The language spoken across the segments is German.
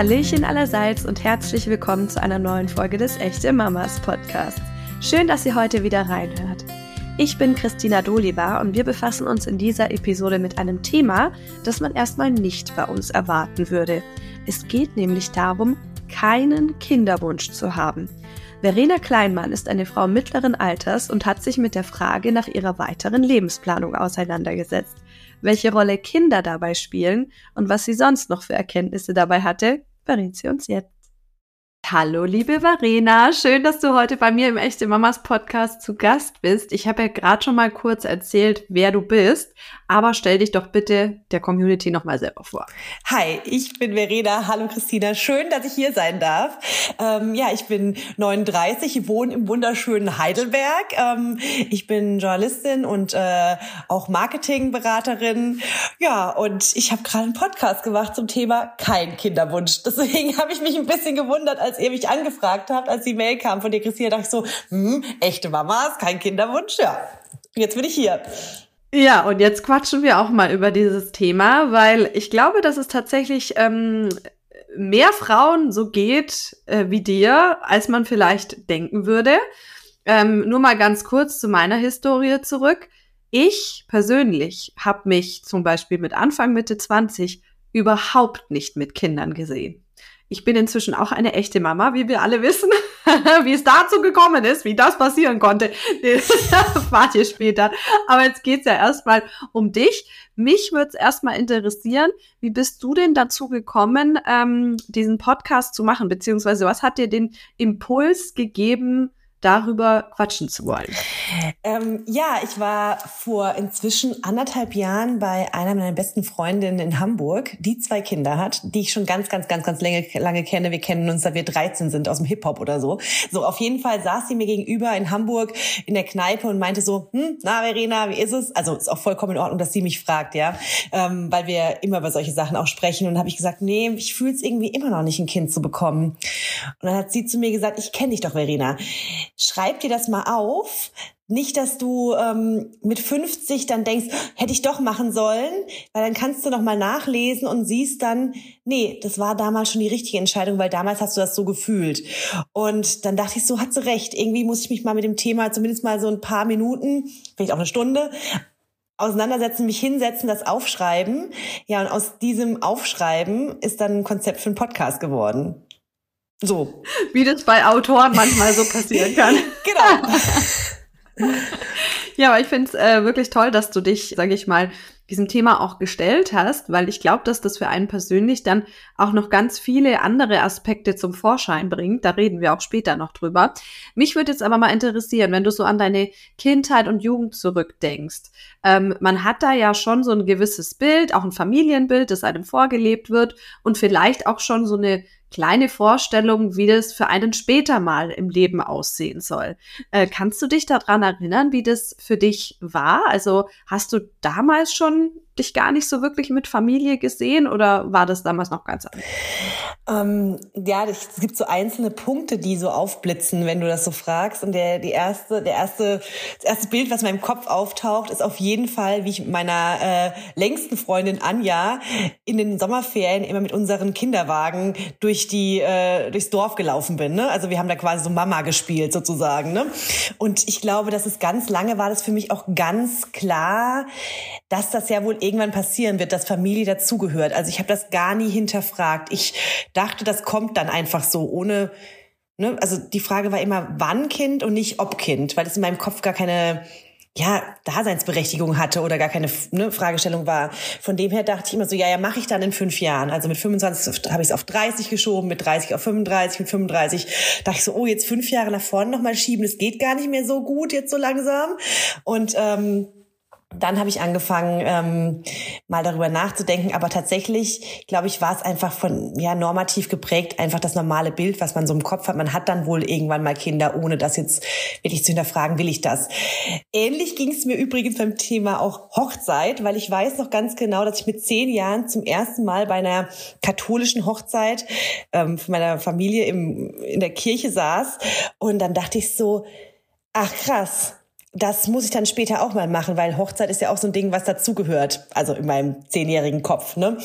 Hallöchen allerseits und herzlich willkommen zu einer neuen Folge des Echte Mamas Podcasts. Schön, dass ihr heute wieder reinhört. Ich bin Christina Doliva und wir befassen uns in dieser Episode mit einem Thema, das man erstmal nicht bei uns erwarten würde. Es geht nämlich darum, keinen Kinderwunsch zu haben. Verena Kleinmann ist eine Frau mittleren Alters und hat sich mit der Frage nach ihrer weiteren Lebensplanung auseinandergesetzt. Welche Rolle Kinder dabei spielen und was sie sonst noch für Erkenntnisse dabei hatte, verrät sie uns jetzt. Hallo, liebe Verena. Schön, dass du heute bei mir im Echte Mamas Podcast zu Gast bist. Ich habe ja gerade schon mal kurz erzählt, wer du bist, aber stell dich doch bitte der Community nochmal selber vor. Hi, ich bin Verena. Hallo, Christina. Schön, dass ich hier sein darf. Ähm, ja, ich bin 39, wohne im wunderschönen Heidelberg. Ähm, ich bin Journalistin und äh, auch Marketingberaterin. Ja, und ich habe gerade einen Podcast gemacht zum Thema kein Kinderwunsch. Deswegen habe ich mich ein bisschen gewundert, als ihr mich angefragt habt, als die Mail kam von dir, Christina, dachte ich so, hm, echte Mamas, kein Kinderwunsch, ja. Jetzt bin ich hier. Ja, und jetzt quatschen wir auch mal über dieses Thema, weil ich glaube, dass es tatsächlich ähm, mehr Frauen so geht äh, wie dir, als man vielleicht denken würde. Ähm, nur mal ganz kurz zu meiner Historie zurück. Ich persönlich habe mich zum Beispiel mit Anfang Mitte 20 überhaupt nicht mit Kindern gesehen. Ich bin inzwischen auch eine echte Mama, wie wir alle wissen. wie es dazu gekommen ist, wie das passieren konnte, das erfahrt ihr später. Aber jetzt geht's ja erstmal um dich. Mich würde es erstmal interessieren, wie bist du denn dazu gekommen, ähm, diesen Podcast zu machen? Beziehungsweise was hat dir den Impuls gegeben, darüber quatschen zu wollen. Ähm, ja, ich war vor inzwischen anderthalb Jahren bei einer meiner besten Freundinnen in Hamburg, die zwei Kinder hat, die ich schon ganz, ganz, ganz, ganz lange, lange kenne. Wir kennen uns, seit wir 13 sind, aus dem Hip-Hop oder so. So, auf jeden Fall saß sie mir gegenüber in Hamburg in der Kneipe und meinte so, hm, na Verena, wie ist es? Also ist auch vollkommen in Ordnung, dass sie mich fragt, ja, ähm, weil wir immer über solche Sachen auch sprechen. Und habe ich gesagt, nee, ich fühle es irgendwie immer noch nicht, ein Kind zu bekommen. Und dann hat sie zu mir gesagt, ich kenne dich doch, Verena schreib dir das mal auf. Nicht, dass du ähm, mit 50 dann denkst, hätte ich doch machen sollen, weil dann kannst du noch mal nachlesen und siehst dann, nee, das war damals schon die richtige Entscheidung, weil damals hast du das so gefühlt. Und dann dachte ich, so hat sie recht. Irgendwie muss ich mich mal mit dem Thema zumindest mal so ein paar Minuten, vielleicht auch eine Stunde, auseinandersetzen, mich hinsetzen, das aufschreiben. Ja, und aus diesem Aufschreiben ist dann ein Konzept für einen Podcast geworden. So. Wie das bei Autoren manchmal so passieren kann. genau. ja, aber ich finde es äh, wirklich toll, dass du dich, sage ich mal, diesem Thema auch gestellt hast, weil ich glaube, dass das für einen persönlich dann auch noch ganz viele andere Aspekte zum Vorschein bringt. Da reden wir auch später noch drüber. Mich würde jetzt aber mal interessieren, wenn du so an deine Kindheit und Jugend zurückdenkst. Ähm, man hat da ja schon so ein gewisses Bild, auch ein Familienbild, das einem vorgelebt wird und vielleicht auch schon so eine kleine Vorstellung, wie das für einen später mal im Leben aussehen soll. Äh, kannst du dich daran erinnern, wie das für dich war? Also hast du damals schon dich gar nicht so wirklich mit Familie gesehen oder war das damals noch ganz anders? Ähm, ja, es gibt so einzelne Punkte, die so aufblitzen, wenn du das so fragst. Und der, die erste, der erste, das erste Bild, was in meinem Kopf auftaucht, ist auf jeden Fall, wie ich mit meiner äh, längsten Freundin Anja in den Sommerferien immer mit unseren Kinderwagen durch die äh, durchs Dorf gelaufen bin. Ne? Also wir haben da quasi so Mama gespielt sozusagen. Ne? Und ich glaube, dass es ganz lange war das für mich auch ganz klar, dass das ja wohl irgendwann passieren wird, dass Familie dazugehört. Also ich habe das gar nie hinterfragt. Ich dachte, das kommt dann einfach so, ohne, ne, also die Frage war immer, wann Kind und nicht ob Kind, weil es in meinem Kopf gar keine ja, Daseinsberechtigung hatte oder gar keine ne, Fragestellung war. Von dem her dachte ich immer so, ja, ja, mache ich dann in fünf Jahren. Also mit 25 habe ich es auf 30 geschoben, mit 30 auf 35, mit 35 dachte ich so, oh, jetzt fünf Jahre nach vorne nochmal schieben, das geht gar nicht mehr so gut jetzt so langsam. Und ähm, dann habe ich angefangen, ähm, mal darüber nachzudenken. Aber tatsächlich, glaube ich, war es einfach von ja normativ geprägt, einfach das normale Bild, was man so im Kopf hat. Man hat dann wohl irgendwann mal Kinder, ohne das jetzt wirklich zu hinterfragen, will ich das. Ähnlich ging es mir übrigens beim Thema auch Hochzeit, weil ich weiß noch ganz genau, dass ich mit zehn Jahren zum ersten Mal bei einer katholischen Hochzeit ähm, von meiner Familie im, in der Kirche saß. Und dann dachte ich so, ach krass, das muss ich dann später auch mal machen, weil Hochzeit ist ja auch so ein Ding, was dazugehört. Also in meinem zehnjährigen Kopf, ne?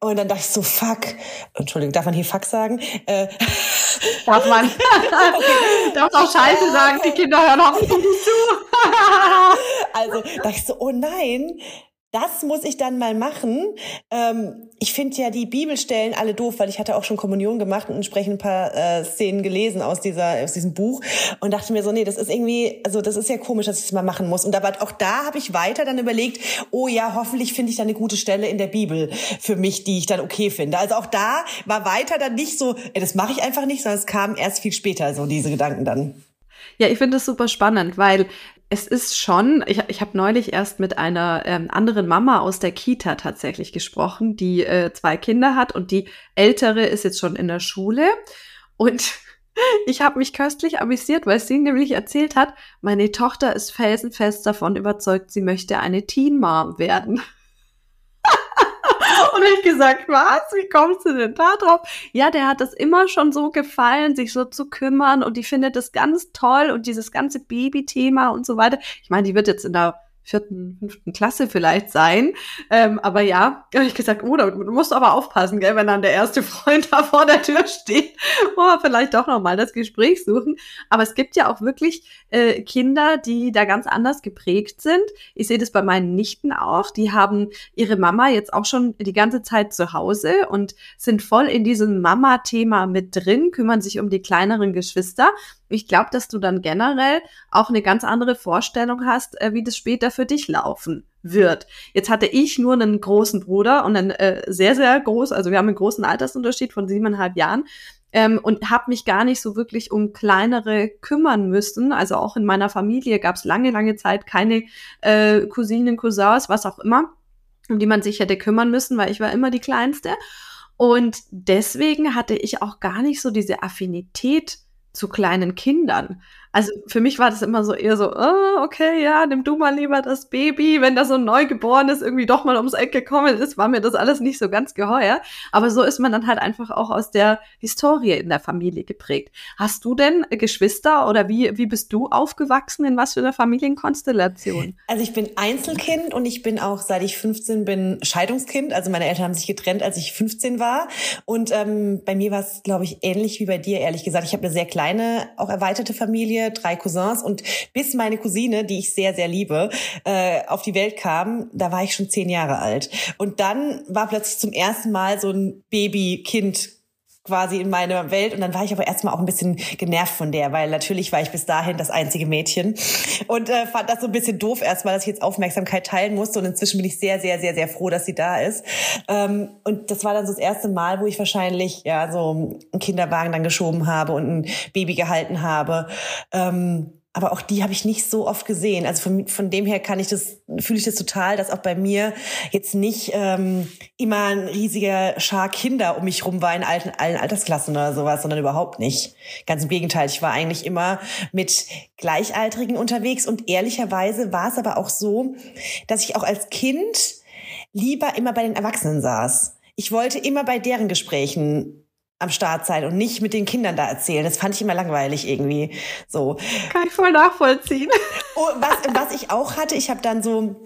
Und dann dachte ich so, fuck. Entschuldigung, darf man hier fuck sagen? Äh, darf man. okay. Darf auch Scheiße sagen, die Kinder hören hoffentlich nicht zu. also dachte ich so, oh nein, das muss ich dann mal machen. Ähm, ich finde ja die Bibelstellen alle doof, weil ich hatte auch schon Kommunion gemacht und entsprechend ein paar äh, Szenen gelesen aus dieser aus diesem Buch und dachte mir so, nee, das ist irgendwie, also das ist ja komisch, dass ich das mal machen muss. Und aber auch da habe ich weiter dann überlegt, oh ja, hoffentlich finde ich da eine gute Stelle in der Bibel für mich, die ich dann okay finde. Also auch da war weiter dann nicht so, ey, das mache ich einfach nicht, sondern es kam erst viel später so diese Gedanken dann. Ja, ich finde das super spannend, weil es ist schon, ich, ich habe neulich erst mit einer ähm, anderen Mama aus der Kita tatsächlich gesprochen, die äh, zwei Kinder hat und die ältere ist jetzt schon in der Schule. Und ich habe mich köstlich amüsiert, weil sie nämlich erzählt hat, meine Tochter ist felsenfest davon überzeugt, sie möchte eine Teen Mom werden. Und ich gesagt, was? Wie kommst du denn da drauf? Ja, der hat das immer schon so gefallen, sich so zu kümmern und die findet das ganz toll und dieses ganze Baby-Thema und so weiter. Ich meine, die wird jetzt in der vierten, fünften Klasse vielleicht sein. Ähm, aber ja, habe ich gesagt, oh, du musst aber aufpassen, gell, wenn dann der erste Freund da vor der Tür steht, oh, vielleicht doch nochmal das Gespräch suchen. Aber es gibt ja auch wirklich äh, Kinder, die da ganz anders geprägt sind. Ich sehe das bei meinen Nichten auch. Die haben ihre Mama jetzt auch schon die ganze Zeit zu Hause und sind voll in diesem Mama-Thema mit drin, kümmern sich um die kleineren Geschwister. Ich glaube, dass du dann generell auch eine ganz andere Vorstellung hast, äh, wie das später für dich laufen wird. Jetzt hatte ich nur einen großen Bruder und einen äh, sehr, sehr groß, also wir haben einen großen Altersunterschied von siebeneinhalb Jahren ähm, und habe mich gar nicht so wirklich um kleinere kümmern müssen. Also auch in meiner Familie gab es lange, lange Zeit keine äh, Cousinen, Cousins, was auch immer, um die man sich hätte kümmern müssen, weil ich war immer die Kleinste. Und deswegen hatte ich auch gar nicht so diese Affinität zu kleinen Kindern. Also für mich war das immer so eher so, oh, okay, ja, nimm du mal lieber das Baby. Wenn da so ein Neugeborenes irgendwie doch mal ums Eck gekommen ist, war mir das alles nicht so ganz geheuer. Aber so ist man dann halt einfach auch aus der Historie in der Familie geprägt. Hast du denn Geschwister oder wie, wie bist du aufgewachsen? In was für einer Familienkonstellation? Also ich bin Einzelkind und ich bin auch, seit ich 15 bin, Scheidungskind. Also meine Eltern haben sich getrennt, als ich 15 war. Und ähm, bei mir war es, glaube ich, ähnlich wie bei dir, ehrlich gesagt. Ich habe eine sehr kleine, auch erweiterte Familie Familie, drei Cousins und bis meine Cousine, die ich sehr, sehr liebe, äh, auf die Welt kam, da war ich schon zehn Jahre alt. Und dann war plötzlich zum ersten Mal so ein Baby-Kind quasi in meiner Welt und dann war ich aber erstmal auch ein bisschen genervt von der, weil natürlich war ich bis dahin das einzige Mädchen und äh, fand das so ein bisschen doof erstmal, dass ich jetzt Aufmerksamkeit teilen musste und inzwischen bin ich sehr, sehr, sehr, sehr froh, dass sie da ist. Ähm, und das war dann so das erste Mal, wo ich wahrscheinlich ja so einen Kinderwagen dann geschoben habe und ein Baby gehalten habe. Ähm, aber auch die habe ich nicht so oft gesehen. Also von, von dem her kann ich das, fühle ich das total, dass auch bei mir jetzt nicht ähm, immer ein riesiger Schar Kinder um mich rum war in alten, allen Altersklassen oder sowas, sondern überhaupt nicht. Ganz im Gegenteil, ich war eigentlich immer mit Gleichaltrigen unterwegs und ehrlicherweise war es aber auch so, dass ich auch als Kind lieber immer bei den Erwachsenen saß. Ich wollte immer bei deren Gesprächen am Start sein und nicht mit den Kindern da erzählen. Das fand ich immer langweilig irgendwie. So. Kann ich voll nachvollziehen. Oh, was, was ich auch hatte, ich habe dann so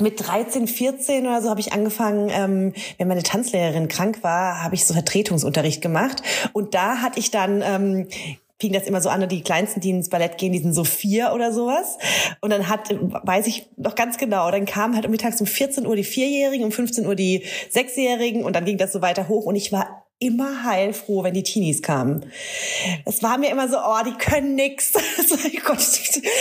mit 13, 14 oder so habe ich angefangen, ähm, wenn meine Tanzlehrerin krank war, habe ich so Vertretungsunterricht gemacht. Und da hatte ich dann ähm, fing das immer so an, die Kleinsten, die ins Ballett gehen, die sind so vier oder sowas. Und dann hat, weiß ich noch ganz genau, dann kamen halt um mittags um 14 Uhr die Vierjährigen, um 15 Uhr die Sechsjährigen und dann ging das so weiter hoch und ich war immer heilfroh, wenn die Teenies kamen. Es war mir immer so, oh, die können nix.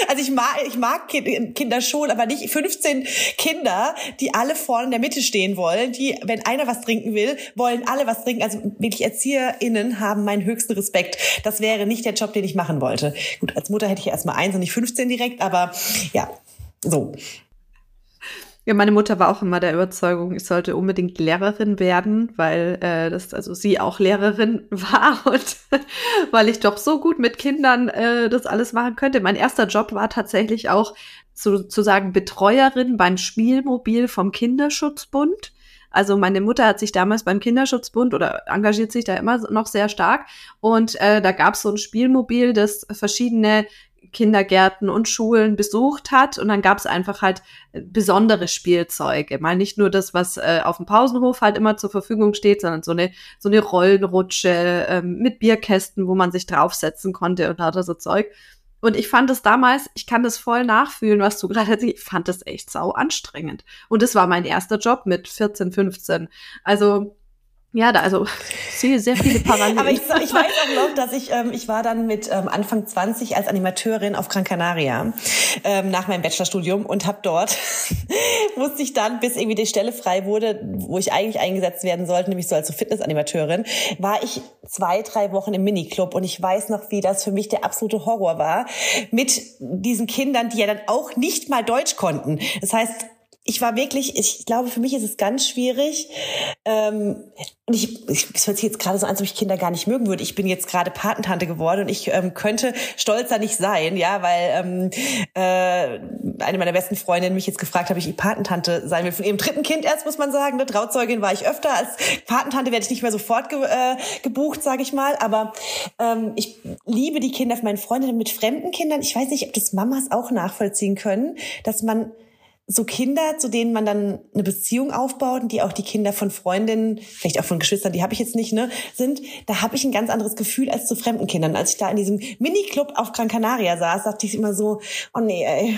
Also ich mag, ich mag Kinder schon, aber nicht 15 Kinder, die alle vorne in der Mitte stehen wollen, die, wenn einer was trinken will, wollen alle was trinken. Also wirklich ErzieherInnen haben meinen höchsten Respekt. Das wäre nicht der Job, den ich machen wollte. Gut, als Mutter hätte ich erstmal eins und nicht 15 direkt, aber ja, so. Ja, meine Mutter war auch immer der Überzeugung, ich sollte unbedingt Lehrerin werden, weil äh, das also sie auch Lehrerin war und weil ich doch so gut mit Kindern äh, das alles machen könnte. Mein erster Job war tatsächlich auch sozusagen Betreuerin beim Spielmobil vom Kinderschutzbund. Also meine Mutter hat sich damals beim Kinderschutzbund oder engagiert sich da immer noch sehr stark. Und äh, da gab es so ein Spielmobil, das verschiedene Kindergärten und Schulen besucht hat. Und dann gab es einfach halt äh, besondere Spielzeuge. Mal nicht nur das, was äh, auf dem Pausenhof halt immer zur Verfügung steht, sondern so eine, so eine Rollenrutsche ähm, mit Bierkästen, wo man sich draufsetzen konnte und lauter so Zeug. Und ich fand es damals, ich kann das voll nachfühlen, was du gerade erzählt Ich fand es echt sau anstrengend. Und es war mein erster Job mit 14, 15. Also ja, da, also sehe sehr viele Parallelen. Aber ich, ich weiß auch noch, dass ich, ähm, ich war dann mit ähm, Anfang 20 als Animateurin auf Gran Canaria ähm, nach meinem Bachelorstudium und habe dort, musste ich dann, bis irgendwie die Stelle frei wurde, wo ich eigentlich eingesetzt werden sollte, nämlich so als so Fitnessanimateurin, war ich zwei, drei Wochen im Miniclub und ich weiß noch, wie das für mich der absolute Horror war, mit diesen Kindern, die ja dann auch nicht mal Deutsch konnten. Das heißt, ich war wirklich, ich glaube, für mich ist es ganz schwierig. Ähm, und ich, ich, es hört sich jetzt gerade so an, als ob ich Kinder gar nicht mögen würde. Ich bin jetzt gerade Patentante geworden und ich ähm, könnte stolzer nicht sein, ja, weil ähm, äh, eine meiner besten Freundinnen mich jetzt gefragt hat, ob ich Patentante sein will. Von ihrem dritten Kind erst, muss man sagen. Ne? Trauzeugin war ich öfter. Als Patentante werde ich nicht mehr sofort ge äh, gebucht, sage ich mal. Aber ähm, ich liebe die Kinder von meinen Freundinnen mit fremden Kindern. Ich weiß nicht, ob das Mamas auch nachvollziehen können, dass man so Kinder, zu denen man dann eine Beziehung aufbaut und die auch die Kinder von Freundinnen, vielleicht auch von Geschwistern, die habe ich jetzt nicht, ne, sind, da habe ich ein ganz anderes Gefühl als zu fremden Kindern. Als ich da in diesem Mini-Club auf Gran Canaria saß, dachte ich immer so, oh nee, ey,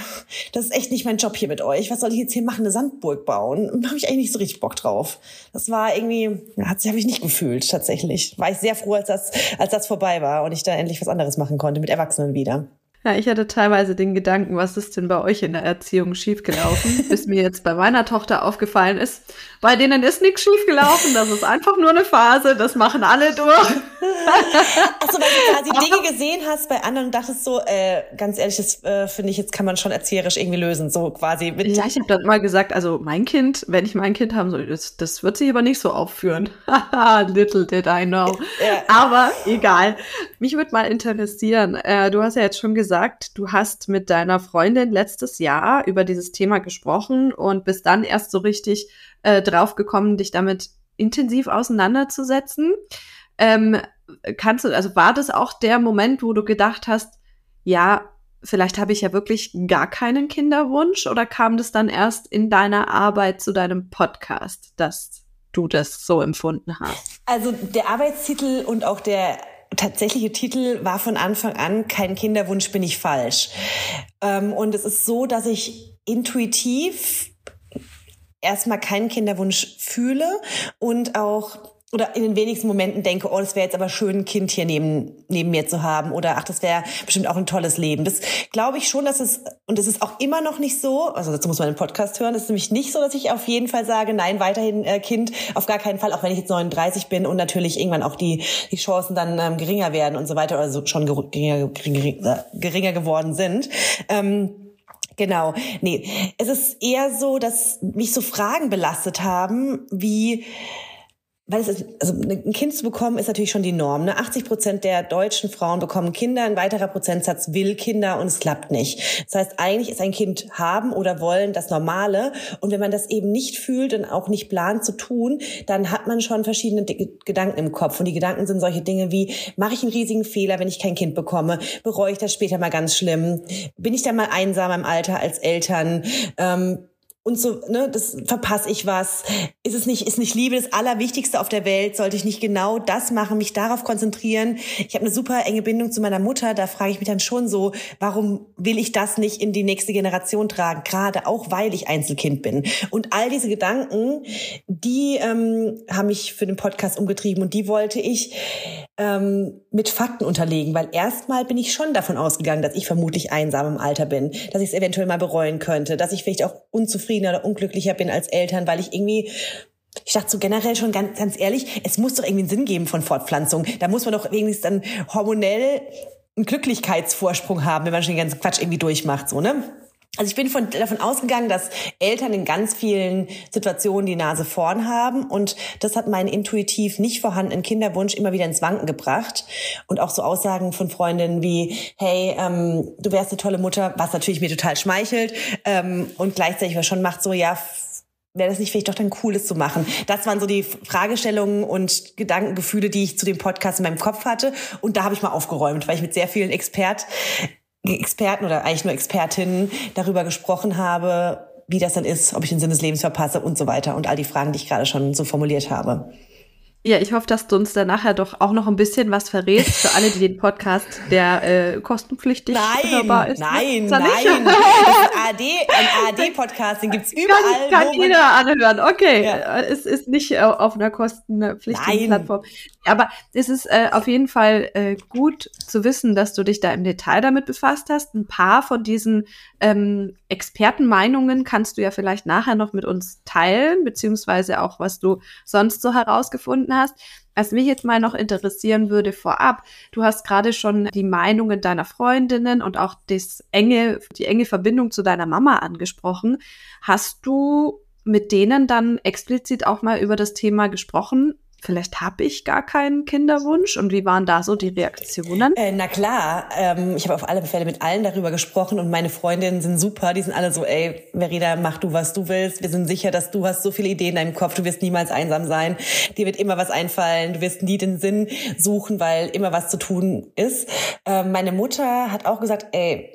das ist echt nicht mein Job hier mit euch. Was soll ich jetzt hier machen? Eine Sandburg bauen? Da habe ich eigentlich nicht so richtig Bock drauf. Das war irgendwie, ja, das habe ich nicht gefühlt, tatsächlich. War ich sehr froh, als das, als das vorbei war und ich da endlich was anderes machen konnte, mit Erwachsenen wieder. Ja, ich hatte teilweise den Gedanken, was ist denn bei euch in der Erziehung schiefgelaufen, bis mir jetzt bei meiner Tochter aufgefallen ist, bei denen ist nichts schiefgelaufen, das ist einfach nur eine Phase, das machen alle durch. Achso, weil du quasi Dinge gesehen hast bei anderen und dachtest so, äh, ganz ehrlich, das äh, finde ich, jetzt kann man schon erzieherisch irgendwie lösen, so quasi. Mit ja, ich habe dann mal gesagt, also mein Kind, wenn ich mein Kind haben soll, das, das wird sich aber nicht so aufführen. Little did I know. Ja. Aber egal. Mich würde mal interessieren, äh, du hast ja jetzt schon gesagt, gesagt, du hast mit deiner Freundin letztes Jahr über dieses Thema gesprochen und bist dann erst so richtig äh, drauf gekommen, dich damit intensiv auseinanderzusetzen. Ähm, kannst du, also war das auch der Moment, wo du gedacht hast, ja, vielleicht habe ich ja wirklich gar keinen Kinderwunsch oder kam das dann erst in deiner Arbeit zu deinem Podcast, dass du das so empfunden hast? Also der Arbeitstitel und auch der tatsächliche Titel war von Anfang an kein Kinderwunsch bin ich falsch. Ähm, und es ist so, dass ich intuitiv erstmal keinen Kinderwunsch fühle und auch oder in den wenigsten Momenten denke, oh, das wäre jetzt aber schön, ein Kind hier neben, neben mir zu haben oder ach, das wäre bestimmt auch ein tolles Leben. Das glaube ich schon, dass es, und es ist auch immer noch nicht so, also dazu muss man den Podcast hören, es ist nämlich nicht so, dass ich auf jeden Fall sage, nein, weiterhin äh, Kind, auf gar keinen Fall, auch wenn ich jetzt 39 bin und natürlich irgendwann auch die, die Chancen dann ähm, geringer werden und so weiter, oder so schon geringer, geringer, geringer geworden sind. Ähm, Genau. Nee, es ist eher so, dass mich so Fragen belastet haben, wie weil es ist, also ein Kind zu bekommen ist natürlich schon die Norm. Ne? 80 Prozent der deutschen Frauen bekommen Kinder, ein weiterer Prozentsatz will Kinder und es klappt nicht. Das heißt, eigentlich ist ein Kind haben oder wollen das Normale. Und wenn man das eben nicht fühlt und auch nicht plant zu tun, dann hat man schon verschiedene Gedanken im Kopf. Und die Gedanken sind solche Dinge wie, mache ich einen riesigen Fehler, wenn ich kein Kind bekomme? Bereue ich das später mal ganz schlimm? Bin ich dann mal einsam im Alter als Eltern? Ähm, und so, ne, das verpasse ich was. Ist es nicht, ist nicht Liebe das Allerwichtigste auf der Welt? Sollte ich nicht genau das machen, mich darauf konzentrieren? Ich habe eine super enge Bindung zu meiner Mutter. Da frage ich mich dann schon so, warum will ich das nicht in die nächste Generation tragen? Gerade auch, weil ich Einzelkind bin. Und all diese Gedanken, die ähm, haben mich für den Podcast umgetrieben und die wollte ich ähm, mit Fakten unterlegen, weil erstmal bin ich schon davon ausgegangen, dass ich vermutlich einsam im Alter bin, dass ich es eventuell mal bereuen könnte, dass ich vielleicht auch unzufriedener oder unglücklicher bin als Eltern, weil ich irgendwie ich dachte so generell schon ganz, ganz ehrlich, es muss doch irgendwie einen Sinn geben von Fortpflanzung. Da muss man doch wenigstens dann hormonell einen Glücklichkeitsvorsprung haben, wenn man schon den ganzen Quatsch irgendwie durchmacht, so, ne? Also ich bin von, davon ausgegangen, dass Eltern in ganz vielen Situationen die Nase vorn haben. Und das hat meinen intuitiv nicht vorhandenen Kinderwunsch immer wieder ins Wanken gebracht. Und auch so Aussagen von Freundinnen wie, hey, ähm, du wärst eine tolle Mutter, was natürlich mir total schmeichelt. Ähm, und gleichzeitig was schon macht so, ja, wäre das nicht vielleicht doch dann cooles zu machen? Das waren so die Fragestellungen und Gedankengefühle, die ich zu dem Podcast in meinem Kopf hatte. Und da habe ich mal aufgeräumt, weil ich mit sehr vielen Expert Experten oder eigentlich nur Expertinnen darüber gesprochen habe, wie das dann ist, ob ich den Sinn des Lebens verpasse und so weiter und all die Fragen, die ich gerade schon so formuliert habe. Ja, ich hoffe, dass du uns da nachher doch auch noch ein bisschen was verrätst für alle, die den Podcast, der äh, kostenpflichtig nein, hörbar ist. Ne? Nein, nein, nein. AD, ein AD-Podcast, den gibt's überall. Kann, kann jeder anhören. Okay, ja. es ist nicht äh, auf einer kostenpflichtigen nein. Plattform. Aber es ist äh, auf jeden Fall äh, gut zu wissen, dass du dich da im Detail damit befasst hast. Ein paar von diesen ähm, Expertenmeinungen kannst du ja vielleicht nachher noch mit uns teilen, beziehungsweise auch, was du sonst so herausgefunden hast. Was mich jetzt mal noch interessieren würde vorab, du hast gerade schon die Meinungen deiner Freundinnen und auch das enge, die enge Verbindung zu deiner Mama angesprochen. Hast du mit denen dann explizit auch mal über das Thema gesprochen, vielleicht habe ich gar keinen Kinderwunsch. Und wie waren da so die Reaktionen? Äh, na klar, ähm, ich habe auf alle Fälle mit allen darüber gesprochen und meine Freundinnen sind super. Die sind alle so, ey, Verena, mach du, was du willst. Wir sind sicher, dass du hast so viele Ideen in deinem Kopf. Du wirst niemals einsam sein. Dir wird immer was einfallen. Du wirst nie den Sinn suchen, weil immer was zu tun ist. Äh, meine Mutter hat auch gesagt, ey,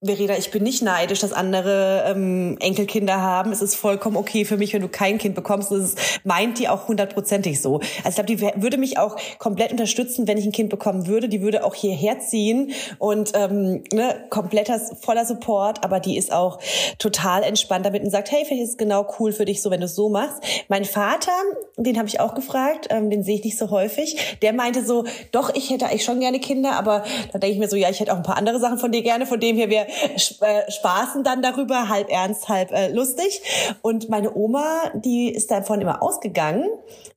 Verena, ich bin nicht neidisch, dass andere ähm, Enkelkinder haben. Es ist vollkommen okay für mich, wenn du kein Kind bekommst. Das meint die auch hundertprozentig so. Also ich glaube, die würde mich auch komplett unterstützen, wenn ich ein Kind bekommen würde. Die würde auch hierher ziehen und ähm, ne, kompletter, voller Support. Aber die ist auch total entspannt damit und sagt, hey, vielleicht ist es genau cool für dich so, wenn du es so machst. Mein Vater, den habe ich auch gefragt, ähm, den sehe ich nicht so häufig. Der meinte so, doch, ich hätte eigentlich schon gerne Kinder, aber da denke ich mir so, ja, ich hätte auch ein paar andere Sachen von dir gerne. Von dem her wäre spaßen dann darüber, halb ernst, halb äh, lustig. Und meine Oma, die ist davon immer ausgegangen.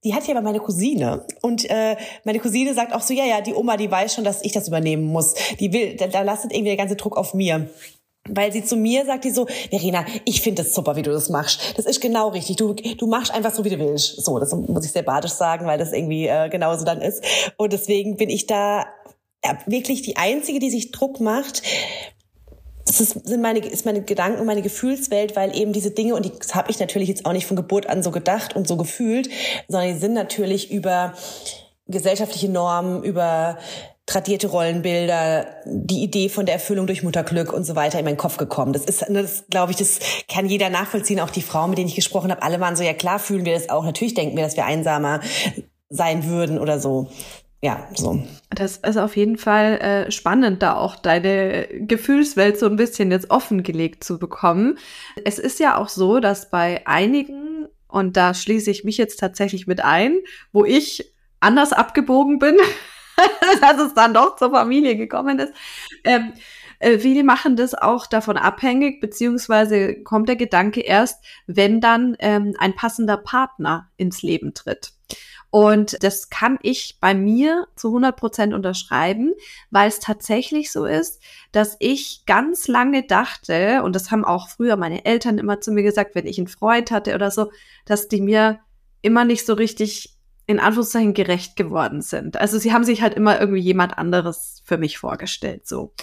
Die hat ja aber meine Cousine. Und äh, meine Cousine sagt auch so, ja, ja, die Oma, die weiß schon, dass ich das übernehmen muss. Die will, da, da lastet irgendwie der ganze Druck auf mir. Weil sie zu mir sagt, die so, Verena, ich finde das super, wie du das machst. Das ist genau richtig. Du, du machst einfach so, wie du willst. So, das muss ich sehr badisch sagen, weil das irgendwie äh, genauso dann ist. Und deswegen bin ich da ja, wirklich die Einzige, die sich Druck macht, das ist, sind meine, ist meine Gedanken und meine Gefühlswelt, weil eben diese Dinge, und das habe ich natürlich jetzt auch nicht von Geburt an so gedacht und so gefühlt, sondern die sind natürlich über gesellschaftliche Normen, über tradierte Rollenbilder, die Idee von der Erfüllung durch Mutterglück und so weiter in meinen Kopf gekommen. Das ist, das glaube ich, das kann jeder nachvollziehen. Auch die Frauen, mit denen ich gesprochen habe, alle waren so, ja klar fühlen wir das auch. Natürlich denken wir, dass wir einsamer sein würden oder so ja, so. Das ist auf jeden Fall äh, spannend, da auch deine Gefühlswelt so ein bisschen jetzt offengelegt zu bekommen. Es ist ja auch so, dass bei einigen, und da schließe ich mich jetzt tatsächlich mit ein, wo ich anders abgebogen bin, dass es dann doch zur Familie gekommen ist, ähm, äh, viele machen das auch davon abhängig, beziehungsweise kommt der Gedanke erst, wenn dann ähm, ein passender Partner ins Leben tritt. Und das kann ich bei mir zu 100 Prozent unterschreiben, weil es tatsächlich so ist, dass ich ganz lange dachte, und das haben auch früher meine Eltern immer zu mir gesagt, wenn ich einen Freund hatte oder so, dass die mir immer nicht so richtig in Anführungszeichen gerecht geworden sind. Also sie haben sich halt immer irgendwie jemand anderes für mich vorgestellt, so.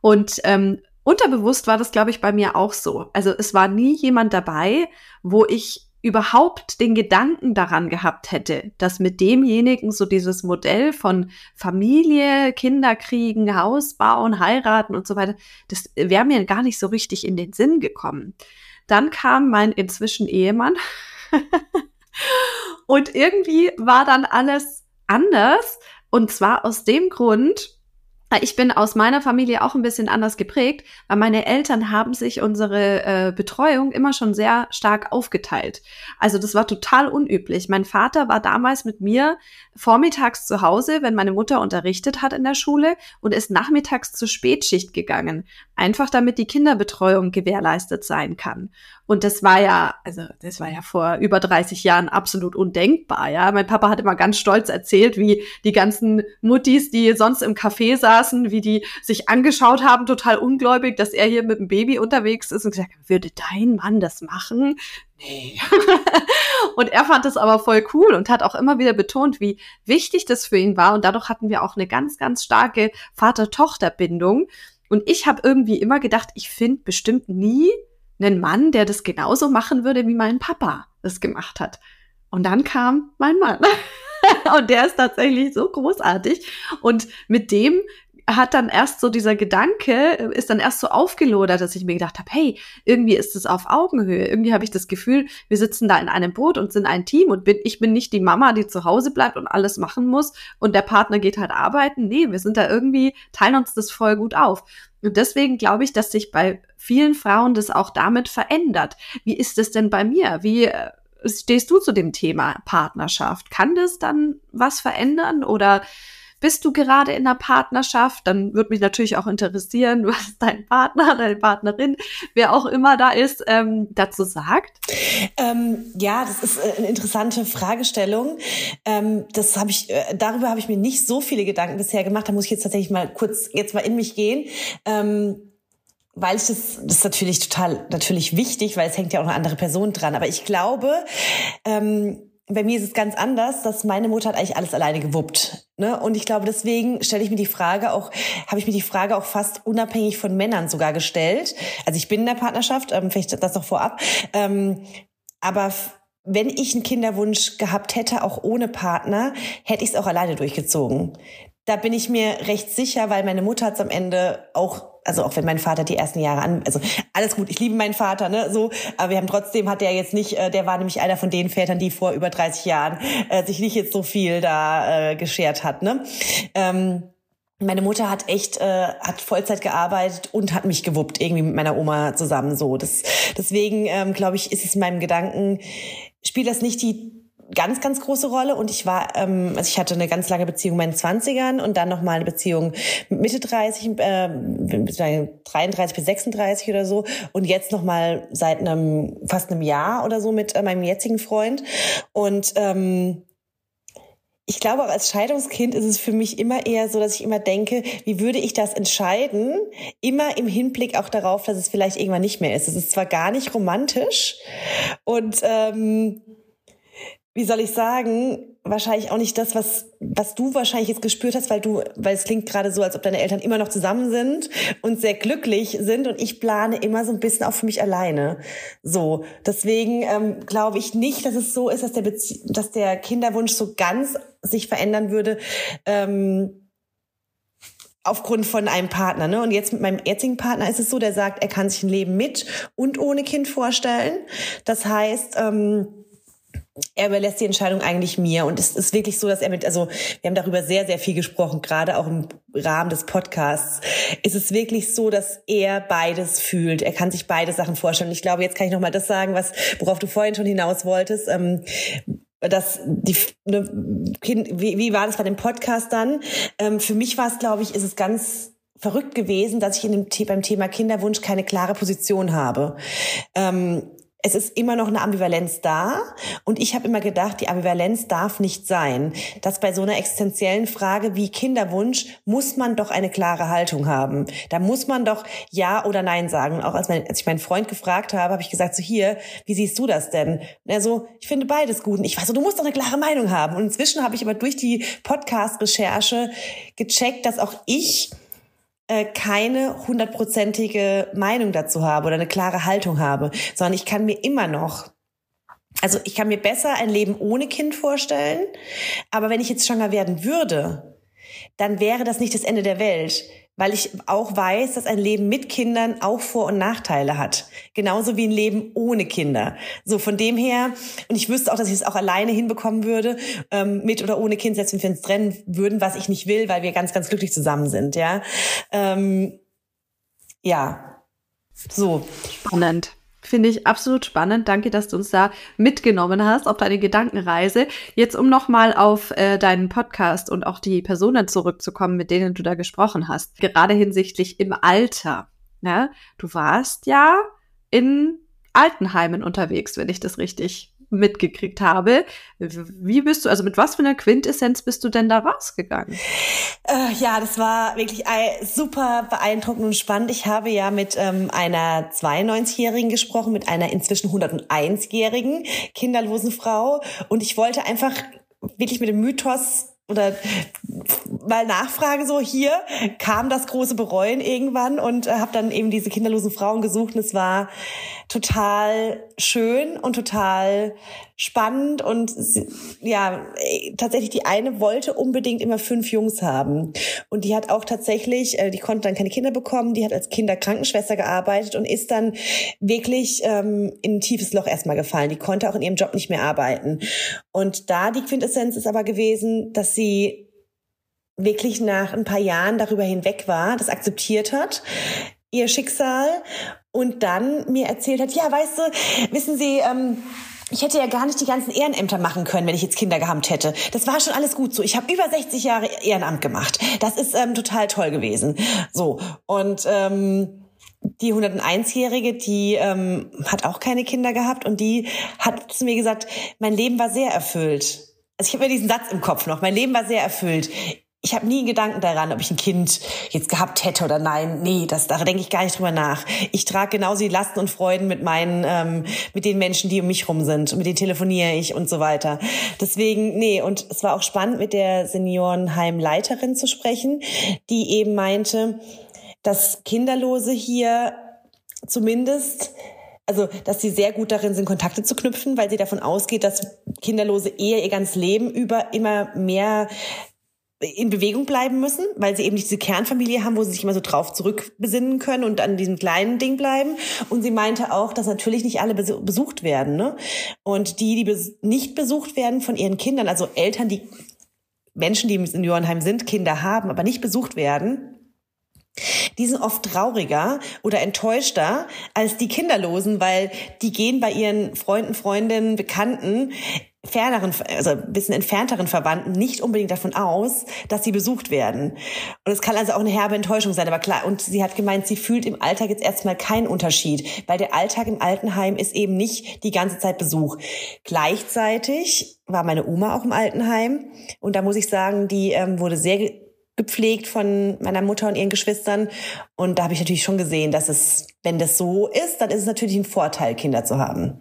Und ähm, unterbewusst war das, glaube ich, bei mir auch so. Also es war nie jemand dabei, wo ich überhaupt den Gedanken daran gehabt hätte, dass mit demjenigen so dieses Modell von Familie, Kinder kriegen, Haus bauen, heiraten und so weiter, das wäre mir gar nicht so richtig in den Sinn gekommen. Dann kam mein inzwischen Ehemann und irgendwie war dann alles anders und zwar aus dem Grund, ich bin aus meiner Familie auch ein bisschen anders geprägt, weil meine Eltern haben sich unsere äh, Betreuung immer schon sehr stark aufgeteilt. Also das war total unüblich. Mein Vater war damals mit mir vormittags zu Hause, wenn meine Mutter unterrichtet hat in der Schule und ist nachmittags zur Spätschicht gegangen. Einfach damit die Kinderbetreuung gewährleistet sein kann. Und das war ja, also das war ja vor über 30 Jahren absolut undenkbar, ja. Mein Papa hat immer ganz stolz erzählt, wie die ganzen Muttis, die sonst im Café saßen, wie die sich angeschaut haben, total ungläubig, dass er hier mit dem Baby unterwegs ist und gesagt, würde dein Mann das machen? Nee. und er fand das aber voll cool und hat auch immer wieder betont, wie wichtig das für ihn war. Und dadurch hatten wir auch eine ganz, ganz starke Vater-Tochter-Bindung. Und ich habe irgendwie immer gedacht, ich finde bestimmt nie einen Mann, der das genauso machen würde, wie mein Papa es gemacht hat. Und dann kam mein Mann. und der ist tatsächlich so großartig. Und mit dem hat dann erst so dieser Gedanke, ist dann erst so aufgelodert, dass ich mir gedacht habe, hey, irgendwie ist es auf Augenhöhe. Irgendwie habe ich das Gefühl, wir sitzen da in einem Boot und sind ein Team und bin, ich bin nicht die Mama, die zu Hause bleibt und alles machen muss und der Partner geht halt arbeiten. Nee, wir sind da irgendwie, teilen uns das voll gut auf. Und deswegen glaube ich, dass sich bei vielen Frauen das auch damit verändert. Wie ist es denn bei mir? Wie äh, stehst du zu dem Thema Partnerschaft? Kann das dann was verändern oder bist du gerade in einer Partnerschaft? Dann würde mich natürlich auch interessieren, was dein Partner, deine Partnerin, wer auch immer da ist, ähm, dazu sagt. Ähm, ja, das ist äh, eine interessante Fragestellung. Ähm, das habe ich, äh, darüber habe ich mir nicht so viele Gedanken bisher gemacht. Da muss ich jetzt tatsächlich mal kurz jetzt mal in mich gehen. Ähm, weil ich das, das ist natürlich total natürlich wichtig, weil es hängt ja auch eine andere Person dran. Aber ich glaube, ähm, bei mir ist es ganz anders, dass meine Mutter hat eigentlich alles alleine gewuppt. Ne? Und ich glaube, deswegen stelle ich mir die Frage auch, habe ich mir die Frage auch fast unabhängig von Männern sogar gestellt. Also ich bin in der Partnerschaft, ähm, vielleicht das noch vorab. Ähm, aber wenn ich einen Kinderwunsch gehabt hätte, auch ohne Partner, hätte ich es auch alleine durchgezogen. Da bin ich mir recht sicher, weil meine Mutter hat es am Ende auch also auch wenn mein Vater die ersten Jahre an, also alles gut, ich liebe meinen Vater, ne, so, aber wir haben trotzdem hat der jetzt nicht, äh, der war nämlich einer von den Vätern, die vor über 30 Jahren äh, sich nicht jetzt so viel da äh, geschert hat, ne. Ähm, meine Mutter hat echt äh, hat Vollzeit gearbeitet und hat mich gewuppt irgendwie mit meiner Oma zusammen so das deswegen ähm, glaube ich ist es in meinem Gedanken spielt das nicht die ganz, ganz große Rolle. Und ich war, ähm, also ich hatte eine ganz lange Beziehung in meinen Zwanzigern und dann nochmal eine Beziehung Mitte 30, äh, 33 bis 36 oder so. Und jetzt nochmal seit einem, fast einem Jahr oder so mit äh, meinem jetzigen Freund. Und ähm, ich glaube, auch als Scheidungskind ist es für mich immer eher so, dass ich immer denke, wie würde ich das entscheiden? Immer im Hinblick auch darauf, dass es vielleicht irgendwann nicht mehr ist. Es ist zwar gar nicht romantisch und ähm, wie soll ich sagen, wahrscheinlich auch nicht das, was, was du wahrscheinlich jetzt gespürt hast, weil du, weil es klingt gerade so, als ob deine Eltern immer noch zusammen sind und sehr glücklich sind und ich plane immer so ein bisschen auch für mich alleine. So. Deswegen ähm, glaube ich nicht, dass es so ist, dass der, Bezie dass der Kinderwunsch so ganz sich verändern würde. Ähm, aufgrund von einem Partner. Ne? Und jetzt mit meinem jetzigen Partner ist es so, der sagt, er kann sich ein Leben mit und ohne Kind vorstellen. Das heißt, ähm, er überlässt die Entscheidung eigentlich mir. Und es ist wirklich so, dass er mit, also wir haben darüber sehr, sehr viel gesprochen, gerade auch im Rahmen des Podcasts. Ist es wirklich so, dass er beides fühlt. Er kann sich beide Sachen vorstellen. Ich glaube, jetzt kann ich nochmal das sagen, was, worauf du vorhin schon hinaus wolltest. Ähm, dass die ne, kind, wie, wie war das bei dem Podcast dann? Ähm, für mich war es, glaube ich, ist es ganz verrückt gewesen, dass ich in dem, beim Thema Kinderwunsch keine klare Position habe. Ähm, es ist immer noch eine Ambivalenz da. Und ich habe immer gedacht, die Ambivalenz darf nicht sein. Dass bei so einer existenziellen Frage wie Kinderwunsch muss man doch eine klare Haltung haben. Da muss man doch Ja oder Nein sagen. auch als, mein, als ich meinen Freund gefragt habe, habe ich gesagt, so hier, wie siehst du das denn? Und er so, ich finde beides gut. Und ich war so, du musst doch eine klare Meinung haben. Und inzwischen habe ich aber durch die Podcast-Recherche gecheckt, dass auch ich äh, keine hundertprozentige Meinung dazu habe oder eine klare Haltung habe, sondern ich kann mir immer noch also ich kann mir besser ein Leben ohne Kind vorstellen, aber wenn ich jetzt schwanger werden würde, dann wäre das nicht das Ende der Welt weil ich auch weiß, dass ein Leben mit Kindern auch Vor- und Nachteile hat. Genauso wie ein Leben ohne Kinder. So von dem her, und ich wüsste auch, dass ich es auch alleine hinbekommen würde, ähm, mit oder ohne Kind, selbst wenn wir uns trennen würden, was ich nicht will, weil wir ganz, ganz glücklich zusammen sind, ja. Ähm, ja. So. Spannend. Finde ich absolut spannend. Danke, dass du uns da mitgenommen hast auf deine Gedankenreise. Jetzt, um nochmal auf äh, deinen Podcast und auch die Personen zurückzukommen, mit denen du da gesprochen hast. Gerade hinsichtlich im Alter. Ne? Du warst ja in Altenheimen unterwegs, wenn ich das richtig mitgekriegt habe. Wie bist du, also mit was für einer Quintessenz bist du denn da rausgegangen? Äh, ja, das war wirklich super beeindruckend und spannend. Ich habe ja mit ähm, einer 92-Jährigen gesprochen, mit einer inzwischen 101-jährigen kinderlosen Frau und ich wollte einfach wirklich mit dem Mythos oder mal nachfrage, so hier kam das große Bereuen irgendwann und äh, habe dann eben diese kinderlosen Frauen gesucht und es war total schön und total spannend und ja, tatsächlich die eine wollte unbedingt immer fünf Jungs haben und die hat auch tatsächlich, äh, die konnte dann keine Kinder bekommen, die hat als Kinderkrankenschwester gearbeitet und ist dann wirklich ähm, in ein tiefes Loch erstmal gefallen. Die konnte auch in ihrem Job nicht mehr arbeiten und da die Quintessenz ist aber gewesen, dass sie wirklich nach ein paar Jahren darüber hinweg war, das akzeptiert hat, ihr Schicksal und dann mir erzählt hat, ja, weißt du, wissen Sie, ähm, ich hätte ja gar nicht die ganzen Ehrenämter machen können, wenn ich jetzt Kinder gehabt hätte. Das war schon alles gut so. Ich habe über 60 Jahre Ehrenamt gemacht. Das ist ähm, total toll gewesen. So und ähm, die 101-Jährige, die ähm, hat auch keine Kinder gehabt und die hat zu mir gesagt, mein Leben war sehr erfüllt. Also ich habe mir diesen Satz im Kopf noch. Mein Leben war sehr erfüllt ich habe nie Gedanken daran, ob ich ein Kind jetzt gehabt hätte oder nein. Nee, das, da denke ich gar nicht drüber nach. Ich trage genauso die Lasten und Freuden mit meinen, ähm, mit den Menschen, die um mich rum sind. Mit denen telefoniere ich und so weiter. Deswegen, nee, und es war auch spannend, mit der Seniorenheimleiterin zu sprechen, die eben meinte, dass Kinderlose hier zumindest also dass sie sehr gut darin sind, Kontakte zu knüpfen, weil sie davon ausgeht, dass Kinderlose eher ihr ganzes Leben über immer mehr in Bewegung bleiben müssen, weil sie eben nicht diese Kernfamilie haben, wo sie sich immer so drauf zurückbesinnen können und an diesem kleinen Ding bleiben. Und sie meinte auch, dass natürlich nicht alle besucht werden. Ne? Und die, die nicht besucht werden von ihren Kindern, also Eltern, die Menschen, die im Seniorenheim sind, Kinder haben, aber nicht besucht werden, die sind oft trauriger oder enttäuschter als die Kinderlosen, weil die gehen bei ihren Freunden, Freundinnen, Bekannten ferneren, also ein bisschen entfernteren Verwandten nicht unbedingt davon aus, dass sie besucht werden. Und es kann also auch eine herbe Enttäuschung sein, aber klar. Und sie hat gemeint, sie fühlt im Alltag jetzt erstmal keinen Unterschied, weil der Alltag im Altenheim ist eben nicht die ganze Zeit Besuch. Gleichzeitig war meine Oma auch im Altenheim und da muss ich sagen, die ähm, wurde sehr gepflegt von meiner Mutter und ihren Geschwistern. Und da habe ich natürlich schon gesehen, dass es, wenn das so ist, dann ist es natürlich ein Vorteil, Kinder zu haben.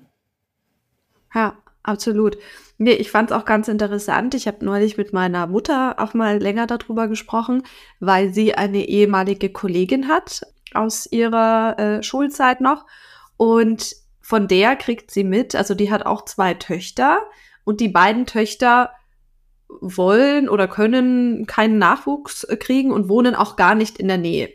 Ja, absolut. Nee, ich fand es auch ganz interessant. Ich habe neulich mit meiner Mutter auch mal länger darüber gesprochen, weil sie eine ehemalige Kollegin hat aus ihrer äh, Schulzeit noch. Und von der kriegt sie mit, also die hat auch zwei Töchter und die beiden Töchter wollen oder können keinen Nachwuchs kriegen und wohnen auch gar nicht in der Nähe.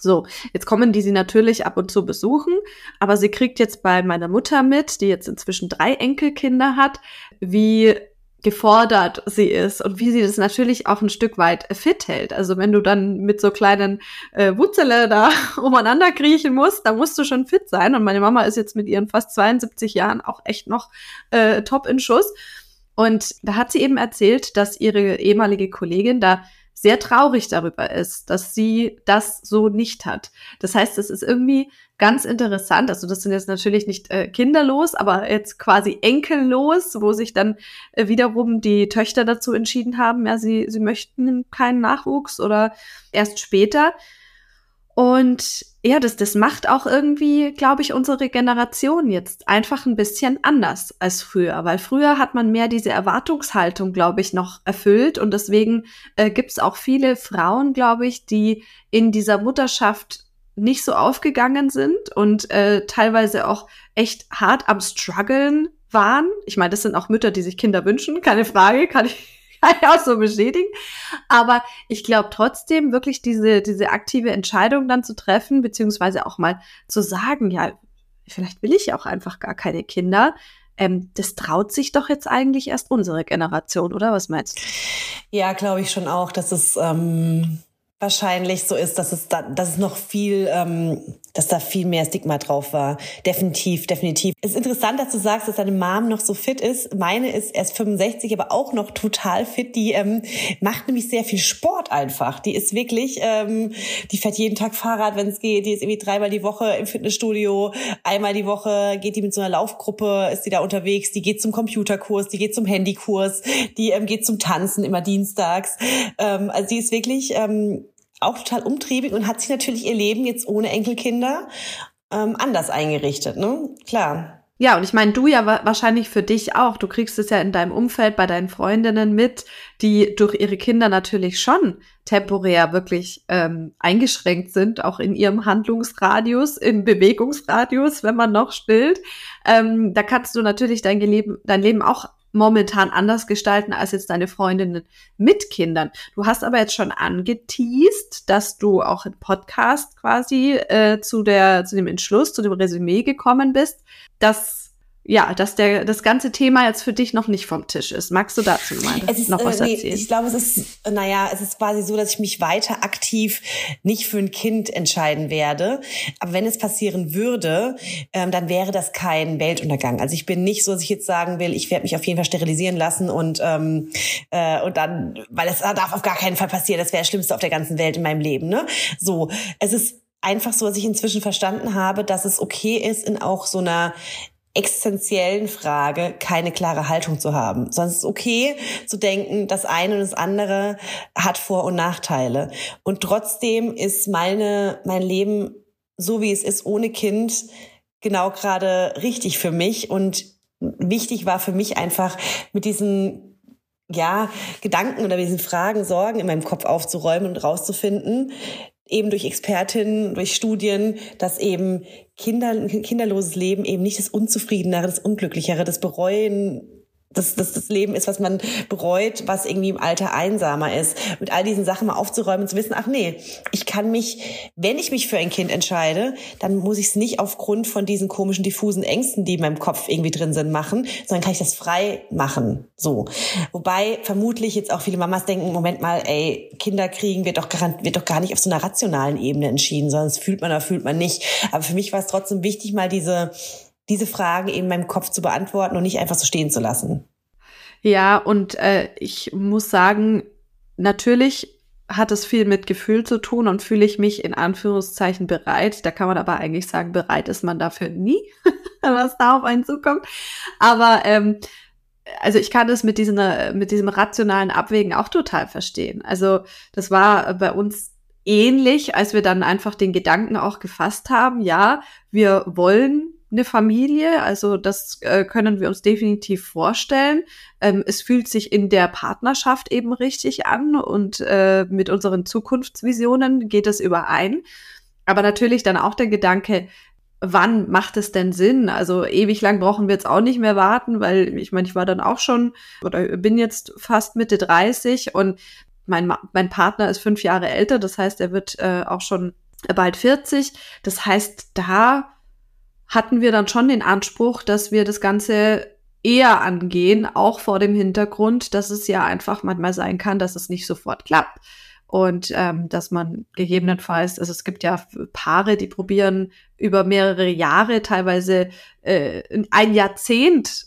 So, jetzt kommen die sie natürlich ab und zu besuchen, aber sie kriegt jetzt bei meiner Mutter mit, die jetzt inzwischen drei Enkelkinder hat, wie gefordert sie ist und wie sie das natürlich auch ein Stück weit fit hält. Also wenn du dann mit so kleinen äh, Wutzele da umeinander kriechen musst, da musst du schon fit sein. Und meine Mama ist jetzt mit ihren fast 72 Jahren auch echt noch äh, top in Schuss. Und da hat sie eben erzählt, dass ihre ehemalige Kollegin da sehr traurig darüber ist, dass sie das so nicht hat. Das heißt, es ist irgendwie ganz interessant. Also das sind jetzt natürlich nicht äh, kinderlos, aber jetzt quasi enkellos, wo sich dann äh, wiederum die Töchter dazu entschieden haben, ja, sie, sie möchten keinen Nachwuchs oder erst später. Und ja, das, das macht auch irgendwie, glaube ich, unsere Generation jetzt einfach ein bisschen anders als früher, weil früher hat man mehr diese Erwartungshaltung, glaube ich, noch erfüllt und deswegen äh, gibt es auch viele Frauen, glaube ich, die in dieser Mutterschaft nicht so aufgegangen sind und äh, teilweise auch echt hart am struggeln waren. Ich meine, das sind auch Mütter, die sich Kinder wünschen, keine Frage, kann ich kann ich auch so bestätigen. Aber ich glaube trotzdem wirklich diese, diese aktive Entscheidung dann zu treffen, beziehungsweise auch mal zu sagen, ja, vielleicht will ich auch einfach gar keine Kinder. Ähm, das traut sich doch jetzt eigentlich erst unsere Generation, oder? Was meinst du? Ja, glaube ich schon auch, dass es ähm, wahrscheinlich so ist, dass es da, dass es noch viel, ähm, dass da viel mehr Stigma drauf war. Definitiv, definitiv. Es ist interessant, dass du sagst, dass deine Mom noch so fit ist. Meine ist erst 65, aber auch noch total fit. Die ähm, macht nämlich sehr viel Sport einfach. Die ist wirklich, ähm, die fährt jeden Tag Fahrrad, wenn es geht. Die ist irgendwie dreimal die Woche im Fitnessstudio. Einmal die Woche geht die mit so einer Laufgruppe, ist die da unterwegs. Die geht zum Computerkurs, die geht zum Handykurs, die ähm, geht zum Tanzen immer dienstags. Ähm, also die ist wirklich ähm, auch total umtriebig und hat sich natürlich ihr Leben jetzt ohne Enkelkinder ähm, anders eingerichtet, ne? Klar. Ja, und ich meine, du ja wahrscheinlich für dich auch. Du kriegst es ja in deinem Umfeld bei deinen Freundinnen mit, die durch ihre Kinder natürlich schon temporär wirklich ähm, eingeschränkt sind, auch in ihrem Handlungsradius, im Bewegungsradius, wenn man noch stillt. Ähm, da kannst du natürlich dein Leben, dein Leben auch momentan anders gestalten als jetzt deine Freundinnen mit Kindern. Du hast aber jetzt schon angeteased, dass du auch im Podcast quasi äh, zu der zu dem Entschluss, zu dem Resümee gekommen bist dass ja, dass der, das ganze Thema jetzt für dich noch nicht vom Tisch ist. Magst du dazu mal ist, noch was äh, nee, erzählen? Ich glaube, es ist, naja, es ist quasi so, dass ich mich weiter aktiv nicht für ein Kind entscheiden werde. Aber wenn es passieren würde, ähm, dann wäre das kein Weltuntergang. Also ich bin nicht so, dass ich jetzt sagen will, ich werde mich auf jeden Fall sterilisieren lassen und, ähm, äh, und dann, weil es darf auf gar keinen Fall passieren. Das wäre das Schlimmste auf der ganzen Welt in meinem Leben. Ne? So, es ist einfach so, dass ich inzwischen verstanden habe, dass es okay ist, in auch so einer existenziellen Frage keine klare Haltung zu haben. Sonst ist es okay zu denken, das eine und das andere hat Vor- und Nachteile. Und trotzdem ist meine, mein Leben so wie es ist ohne Kind genau gerade richtig für mich und wichtig war für mich einfach mit diesen ja, Gedanken oder diesen Fragen, Sorgen in meinem Kopf aufzuräumen und rauszufinden, eben durch Expertinnen, durch Studien, dass eben Kinder, kinderloses Leben eben nicht das Unzufriedenere, das Unglücklichere, das Bereuen dass das, das Leben ist, was man bereut, was irgendwie im Alter einsamer ist. Mit all diesen Sachen mal aufzuräumen und zu wissen, ach nee, ich kann mich, wenn ich mich für ein Kind entscheide, dann muss ich es nicht aufgrund von diesen komischen, diffusen Ängsten, die in meinem Kopf irgendwie drin sind, machen, sondern kann ich das frei machen. So. Wobei vermutlich jetzt auch viele Mamas denken, Moment mal, ey, Kinder kriegen wird doch, wird doch gar nicht auf so einer rationalen Ebene entschieden, es fühlt man oder fühlt man nicht. Aber für mich war es trotzdem wichtig, mal diese diese Fragen in meinem Kopf zu beantworten und nicht einfach so stehen zu lassen. Ja, und äh, ich muss sagen, natürlich hat es viel mit Gefühl zu tun und fühle ich mich in Anführungszeichen bereit. Da kann man aber eigentlich sagen, bereit ist man dafür nie, was da auf einen zukommt. Aber ähm, also ich kann das mit diesem, mit diesem rationalen Abwägen auch total verstehen. Also das war bei uns ähnlich, als wir dann einfach den Gedanken auch gefasst haben, ja, wir wollen eine Familie. Also das äh, können wir uns definitiv vorstellen. Ähm, es fühlt sich in der Partnerschaft eben richtig an und äh, mit unseren Zukunftsvisionen geht es überein. Aber natürlich dann auch der Gedanke, wann macht es denn Sinn? Also ewig lang brauchen wir jetzt auch nicht mehr warten, weil ich meine, ich war dann auch schon oder bin jetzt fast Mitte 30 und mein, mein Partner ist fünf Jahre älter, das heißt, er wird äh, auch schon bald 40. Das heißt, da hatten wir dann schon den Anspruch, dass wir das Ganze eher angehen, auch vor dem Hintergrund, dass es ja einfach manchmal sein kann, dass es nicht sofort klappt. Und ähm, dass man gegebenenfalls, also es gibt ja Paare, die probieren über mehrere Jahre, teilweise äh, ein Jahrzehnt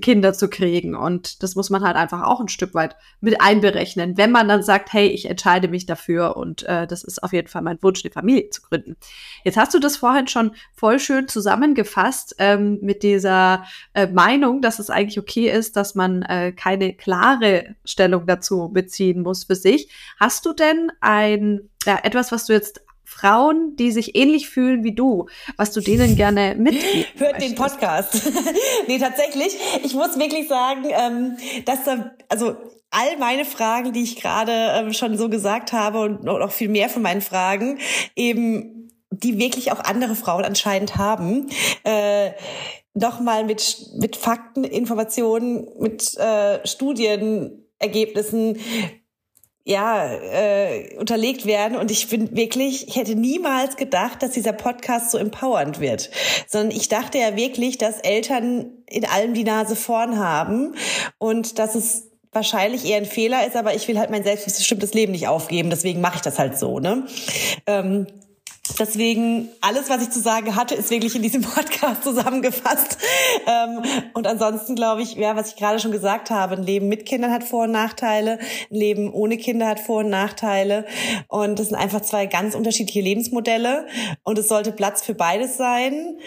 Kinder zu kriegen. Und das muss man halt einfach auch ein Stück weit mit einberechnen, wenn man dann sagt, hey, ich entscheide mich dafür und äh, das ist auf jeden Fall mein Wunsch, eine Familie zu gründen. Jetzt hast du das vorhin schon voll schön zusammengefasst ähm, mit dieser äh, Meinung, dass es eigentlich okay ist, dass man äh, keine klare Stellung dazu beziehen muss für sich. Hast du denn ein ja, etwas, was du jetzt Frauen, die sich ähnlich fühlen wie du, was du denen gerne mitgeben Hört den Podcast. nee, tatsächlich. Ich muss wirklich sagen, ähm, dass da, also all meine Fragen, die ich gerade ähm, schon so gesagt habe und noch viel mehr von meinen Fragen, eben die wirklich auch andere Frauen anscheinend haben, äh, nochmal mit, mit Fakten, Informationen, mit äh, Studienergebnissen ja, äh, unterlegt werden. Und ich bin wirklich, ich hätte niemals gedacht, dass dieser Podcast so empowernd wird. Sondern ich dachte ja wirklich, dass Eltern in allem die Nase vorn haben und dass es wahrscheinlich eher ein Fehler ist, aber ich will halt mein selbstbestimmtes Leben nicht aufgeben, deswegen mache ich das halt so. Ne? Ähm, Deswegen, alles, was ich zu sagen hatte, ist wirklich in diesem Podcast zusammengefasst. Ähm, und ansonsten glaube ich, ja, was ich gerade schon gesagt habe, ein Leben mit Kindern hat Vor- und Nachteile, ein Leben ohne Kinder hat Vor- und Nachteile. Und das sind einfach zwei ganz unterschiedliche Lebensmodelle. Und es sollte Platz für beides sein.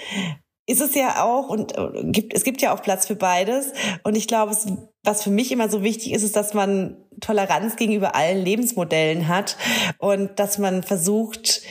Ist es ja auch und äh, gibt, es gibt ja auch Platz für beides. Und ich glaube, es, was für mich immer so wichtig ist, ist, dass man Toleranz gegenüber allen Lebensmodellen hat und dass man versucht,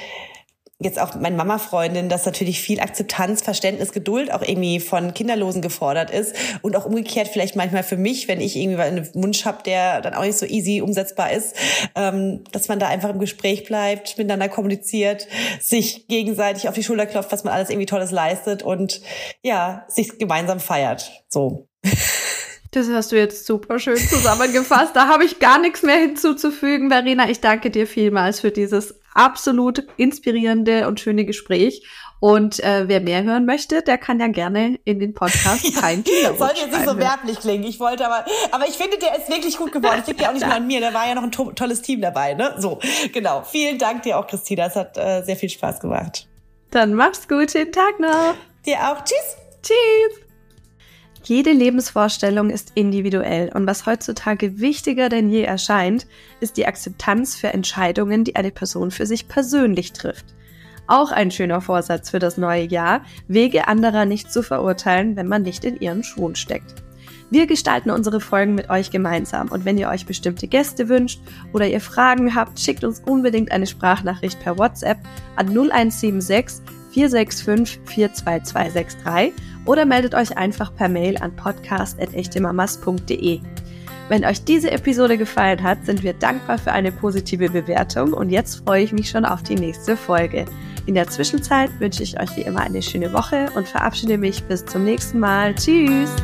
jetzt auch meine Mama-Freundin, dass natürlich viel Akzeptanz, Verständnis, Geduld auch irgendwie von Kinderlosen gefordert ist und auch umgekehrt vielleicht manchmal für mich, wenn ich irgendwie einen Wunsch habe, der dann auch nicht so easy umsetzbar ist, ähm, dass man da einfach im Gespräch bleibt, miteinander kommuniziert, sich gegenseitig auf die Schulter klopft, was man alles irgendwie Tolles leistet und ja, sich gemeinsam feiert. So. Das hast du jetzt super schön zusammengefasst. Da habe ich gar nichts mehr hinzuzufügen. Verena, ich danke dir vielmals für dieses absolut inspirierende und schöne Gespräch. Und äh, wer mehr hören möchte, der kann ja gerne in den Podcast kein ja, Soll jetzt nicht so werblich klingen. Ich wollte aber, aber ich finde, der ist wirklich gut geworden. Das liegt ja auch nicht nur an mir. Da war ja noch ein to tolles Team dabei. Ne? So, genau. Vielen Dank dir auch, Christina. Es hat äh, sehr viel Spaß gemacht. Dann mach's gut. Schönen Tag noch. Dir auch. Tschüss. Tschüss. Jede Lebensvorstellung ist individuell und was heutzutage wichtiger denn je erscheint, ist die Akzeptanz für Entscheidungen, die eine Person für sich persönlich trifft. Auch ein schöner Vorsatz für das neue Jahr, Wege anderer nicht zu verurteilen, wenn man nicht in ihren Schuhen steckt. Wir gestalten unsere Folgen mit euch gemeinsam und wenn ihr euch bestimmte Gäste wünscht oder ihr Fragen habt, schickt uns unbedingt eine Sprachnachricht per WhatsApp an 0176 465 42263 oder meldet euch einfach per Mail an podcast.echtemamas.de. Wenn euch diese Episode gefallen hat, sind wir dankbar für eine positive Bewertung und jetzt freue ich mich schon auf die nächste Folge. In der Zwischenzeit wünsche ich euch wie immer eine schöne Woche und verabschiede mich bis zum nächsten Mal. Tschüss!